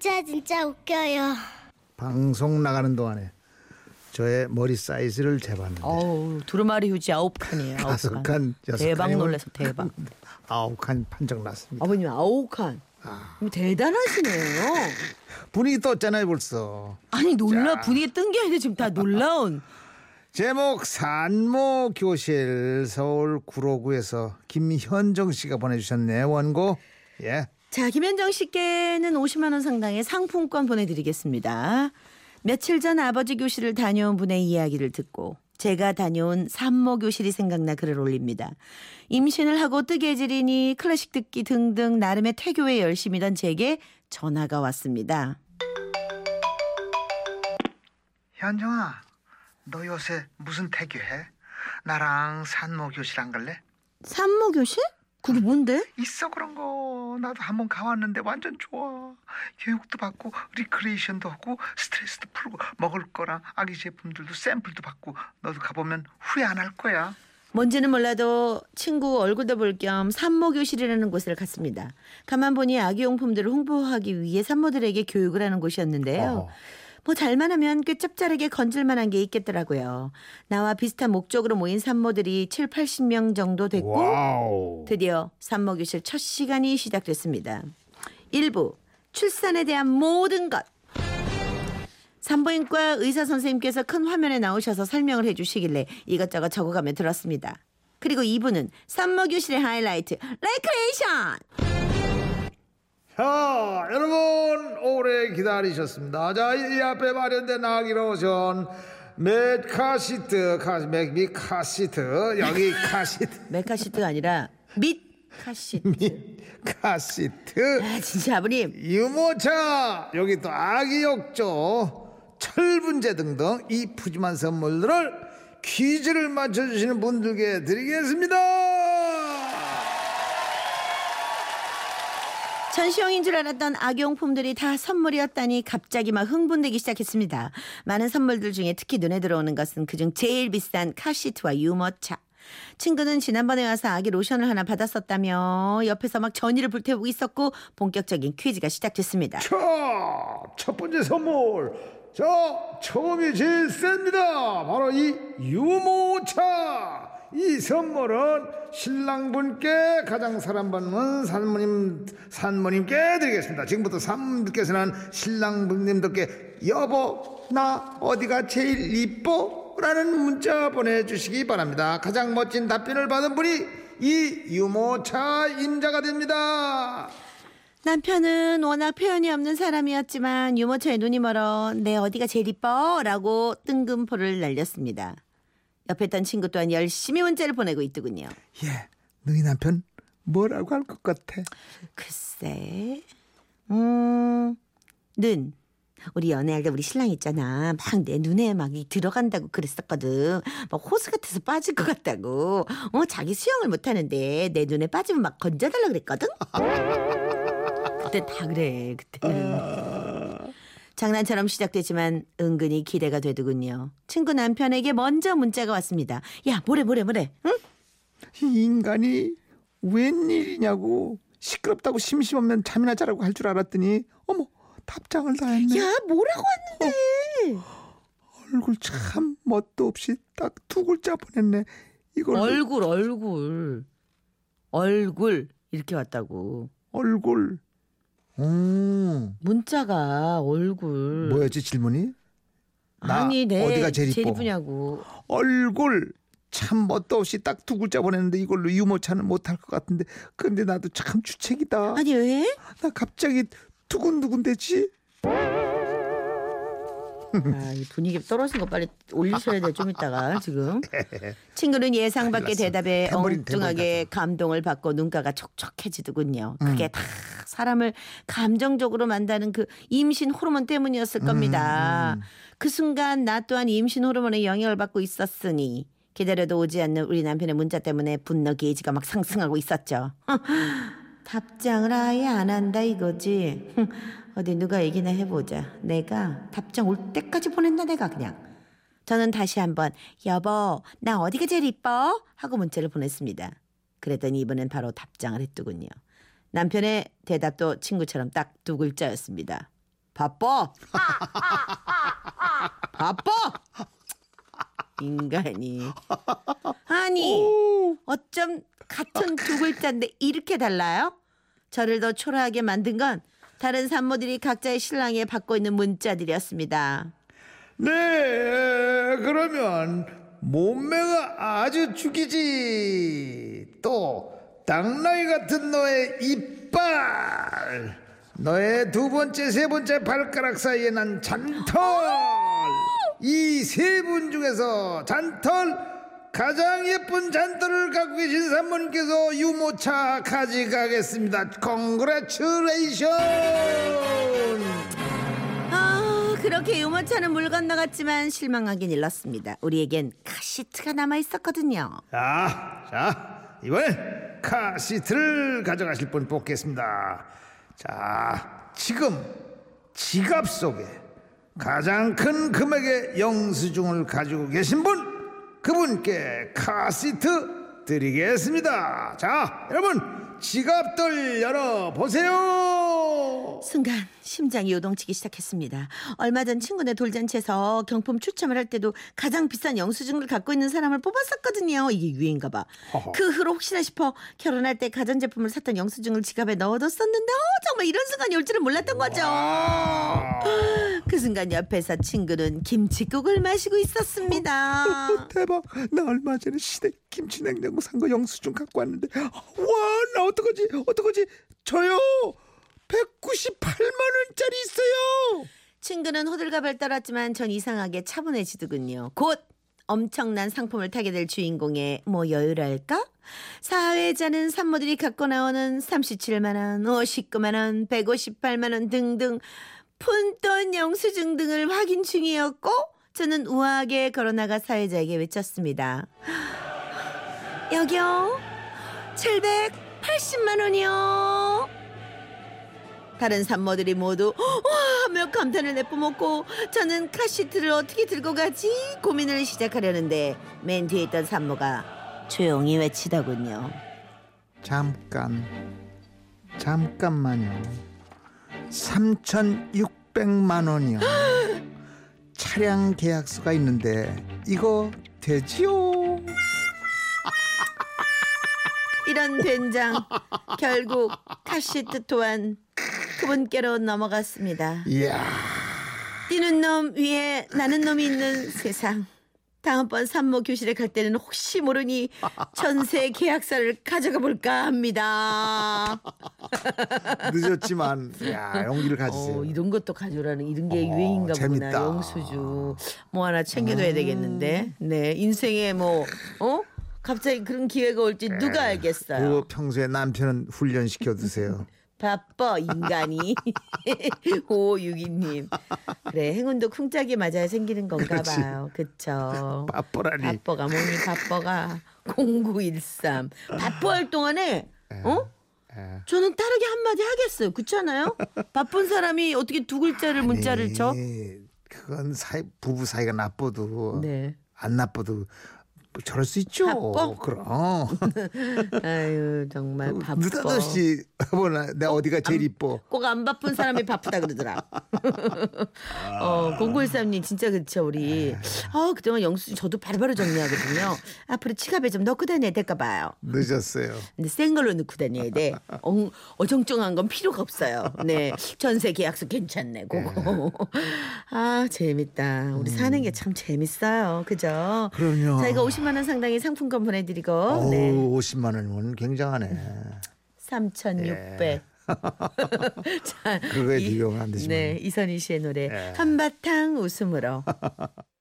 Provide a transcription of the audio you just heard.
진짜 진짜 웃겨요. 방송 나가는 동안에 저의 머리 사이즈를 재봤는데 어우 두루마리 휴지 아홉 칸이에요. 아홉 다섯 칸. 칸, 여섯 대박 칸이면 놀라서 대박. 아홉 칸 판정 났습니다. 아버님 아홉 칸. 뭐 대단하시네요. 분위기 떴잖아요 벌써. 아니 놀라 분위기 뜬 게 아니라 지금 다 놀라운. 제목 산모 교실 서울 구로구에서 김현정 씨가 보내주셨네요 원고. 예. 자, 김현정 씨께는 50만 원 상당의 상품권 보내드리겠습니다. 며칠 전 아버지 교실을 다녀온 분의 이야기를 듣고 제가 다녀온 산모 교실이 생각나 글을 올립니다. 임신을 하고 뜨개질이니 클래식 듣기 등등 나름의 태교에 열심이던 제게 전화가 왔습니다. 현정아, 너 요새 무슨 태교해? 나랑 산모 교실 안 갈래? 산모 교실? 그게 뭔데? 있어 그런 거 나도 한번 가봤는데 완전 좋아 교육도 받고 리크레이션도 하고 스트레스도 풀고 먹을 거랑 아기 제품들도 샘플도 받고 너도 가보면 후회 안 할 거야 뭔지는 몰라도 친구 얼굴도 볼 겸 산모 교실이라는 곳을 갔습니다. 가만 보니 아기용품들을 홍보하기 위해 산모들에게 교육을 하는 곳이었는데요. 어허. 뭐 잘만 하면 꽤 짭짤하게 건질만한 게 있겠더라고요. 나와 비슷한 목적으로 모인 산모들이 7, 80명 정도 됐고 wow 드디어 산모 교실 첫 시간이 시작됐습니다. 1부 출산에 대한 모든 것 산부인과 의사 선생님께서 큰 화면에 나오셔서 설명을 해주시길래 이것저것 적어가며 들었습니다. 그리고 2부는 산모 교실의 하이라이트 레크레이션 자 여러분 오래 기다리셨습니다. 자 이 앞에 마련된 아기로션 맥카시트 카, 맥, 미카시트 여기 카시트. 메카시트가 아니라 밑 카시트. 카시트. 아 진짜 아버님. 유모차 여기 또 아기 욕조 철분제 등등 이 푸짐한 선물들을 퀴즈를 맞춰주시는 분들께 드리겠습니다 전시용인 줄 알았던 악용품들이 다 선물이었다니 갑자기 막 흥분되기 시작했습니다. 많은 선물들 중에 특히 눈에 들어오는 것은 그중 제일 비싼 카시트와 유모차. 친구는 지난번에 와서 아기 로션을 하나 받았었다며 옆에서 막 전의를 불태우고 있었고 본격적인 퀴즈가 시작됐습니다. 자, 첫 번째 선물. 자, 처음이 제일 셉니다. 바로 이 유모차. 이 선물은 신랑분께 가장 사랑받는 산모님, 산모님께 드리겠습니다. 지금부터 산모님께서는 신랑분님들께 여보, 나 어디가 제일 이뻐? 라는 문자 보내주시기 바랍니다. 가장 멋진 답변을 받은 분이 이 유모차 임자가 됩니다. 남편은 워낙 표현이 없는 사람이었지만 유모차에 눈이 멀어 내 어디가 제일 이뻐? 라고 뜬금포를 날렸습니다. 옆에 있던 친구 또한 열심히 문자를 보내고 있더군요. 예, 너희 남편 뭐라고 할 것 같아? 글쎄, 음, 눈. 우리 연애할 때 우리 신랑 있잖아. 막 내 눈에 막 이 들어간다고 그랬었거든. 막 호수 같아서 빠질 것 같다고. 어, 자기 수영을 못 하는데 내 눈에 빠지면 막 건져달라 그랬거든. 그때 다 그래. 그때는. 장난처럼 시작되지만 은근히 기대가 되더군요. 친구 남편에게 먼저 문자가 왔습니다. 야, 뭐래 뭐래 뭐래. 응? 이 인간이 웬일이냐고 시끄럽다고 심심하면 잠이나 자라고 할 줄 알았더니 어머 답장을 다 했네. 야, 뭐라고 왔는데? 얼굴 참 멋도 없이 딱 두 글자 보냈네. 이걸 얼굴 얼굴 얼굴 이렇게 왔다고 얼굴. 음, 문자가 얼굴 뭐였지 질문이? 나 아니 내 어디가 제일 이뻐? 이쁘냐고 얼굴 참 멋도 없이 딱 두 글자 보냈는데 이걸로 유모차는 못할 것 같은데 근데 나도 참 주책이다. 아니 왜? 나 갑자기 두근두근대지. 아, 이 분위기 떨어진 거 빨리 올리셔야 돼 좀 이따가 지금. 친구는 예상 밖의. 대답에 탬버린, 엉뚱하게 탬버린 감동을 받고 눈가가 촉촉해지더군요. 그게 다 사람을 감정적으로 만드는 그 임신 호르몬 때문이었을 겁니다. 그 순간 나 또한 임신 호르몬의 영향을 받고 있었으니 기다려도 오지 않는 우리 남편의 문자 때문에 분노 게이지가 막 상승하고 있었죠 답장을 아예 안 한다 이거지. 흥, 어디 누가 얘기나 해보자. 내가 답장 올 때까지 보낸다 내가 그냥. 저는 다시 한번 여보 나 어디가 제일 이뻐? 하고 문자를 보냈습니다. 그랬더니 이번엔 바로 답장을 했더군요. 남편의 대답도 친구처럼 딱 두 글자였습니다. 바빠. 바빠. 인간이. 아니, 어쩜 같은 두 글자인데 이렇게 달라요? 저를 더 초라하게 만든 건 다른 산모들이 각자의 신랑에 받고 있는 문자들이었습니다. 네, 그러면 몸매가 아주 죽이지. 또 당나귀 같은 너의 이빨, 너의 두 번째, 세 번째 발가락 사이에 난 잔털. 이 세 분 중에서 잔털 가장 예쁜 잔털을 갖고 계신 산모님께서 유모차 가져가겠습니다. congratulation. 아, 그렇게 유모차는 물 건너갔지만 실망하긴 일렀습니다. 우리에겐 카시트가 남아 있었거든요. 자, 자, 이번엔 카시트를 가져가실 분 뽑겠습니다. 자, 지금 지갑 속에 가장 큰 금액의 영수증을 가지고 계신 분, 그분께 카시트 드리겠습니다. 자, 여러분, 지갑들 열어 보세요. 순간 심장이 요동치기 시작했습니다. 얼마 전 친구네 돌잔치에서 경품 추첨을 할 때도 가장 비싼 영수증을 갖고 있는 사람을 뽑았었거든요. 이게 유행인가 봐. 허허. 그 후로 혹시나 싶어 결혼할 때 가전제품을 샀던 영수증을 지갑에 넣어뒀었는데 어, 정말 이런 순간이 올 줄은 몰랐던 거죠. 그 순간 옆에서 친구는 김치국을 마시고 있었습니다. 대박! 나 얼마 전에 시댁 김치 냉장고 산 거 영수증 갖고 왔는데 와, 나 어떡하지? 어떡하지? 저요. 198만 원짜리 있어요. 친구는 호들갑을 떨었지만 전 이상하게 차분해지더군요. 곧 엄청난 상품을 타게 될 주인공의 뭐 여유랄까? 사회자는 산모들이 갖고 나오는 37만 원, 59만 원, 158만 원 등등 푼돈 영수증 등을 확인 중이었고 저는 우아하게 걸어나가 사회자에게 외쳤습니다. 여기요. 780만 원이요. 다른 산모들이 모두 와 하며 감탄을 내뿜었고 저는 카시트를 어떻게 들고 가지 고민을 시작하려는데 맨 뒤에 있던 산모가 조용히 외치더군요. 잠깐, 잠깐만요. 3,600만 원이요. 차량 계약서가 있는데 이거 되지요? 이런 된장 결국 카시트 또한 그분께로 넘어갔습니다. 이야, 뛰는 놈 위에 나는 놈이 있는 세상. 다음번 산모 교실에 갈 때는 혹시 모르니 전세 계약서를 가져가 볼까 합니다. 늦었지만 야 용기를 가지세요. 어, 이런 것도 가져라는 이런 게 어, 유행인가 재밌다. 보구나. 영수주 뭐 하나 챙겨둬야 되겠는데. 네 인생에 뭐 어? 갑자기 그런 기회가 올지 누가 알겠어요. 그리고 평소에 남편은 훈련시켜 두세요. 바빠 인간이. 오유기님. 그래 행운도 쿵짝이 맞아야 생기는 건가 그렇지. 봐요. 그쵸? 빠뽀라니. 바빠가 뭐니 바빠가? 0913 바빠 할 동안에 어? 예. 저는 따르게 한마디 하겠어요. 그렇잖아요? 바쁜 사람이 어떻게 두 글자를 문자를 쳐? 그건 사이 부부 사이가 나빠도 네. 안 나빠도 뭐 저럴 수 있죠. 바빠? 그럼 어. 아유 정말 바빠 느닷없이 뭐나 내가 어디가 제일 이뻐. 꼭 안 바쁜 사람이 바쁘다 그러더라. 어, 0913님 진짜 그쵸 우리. 아 그동안 영수증 저도 바로바로 정리하거든요. 앞으로 지갑에 좀 넣고 다녀야 될까 봐요. 늦었어요. 근데 센 걸로 넣고 다녀야 돼. 엉, 어정쩡한 건 필요가 없어요. 네. 전세 계약서 괜찮네. 그거. 아, 재밌다. 우리 사는 게 참 재밌어요. 그죠? 그럼요. 저희가 50만 원 상당의 상품권 보내 드리고 어우, 네. 50만 원이면 굉장하네. 3,600. 자, 그거에 이- 비교가 안 되지만. 네, 이선희 씨의 노래 예. 한바탕 웃음으로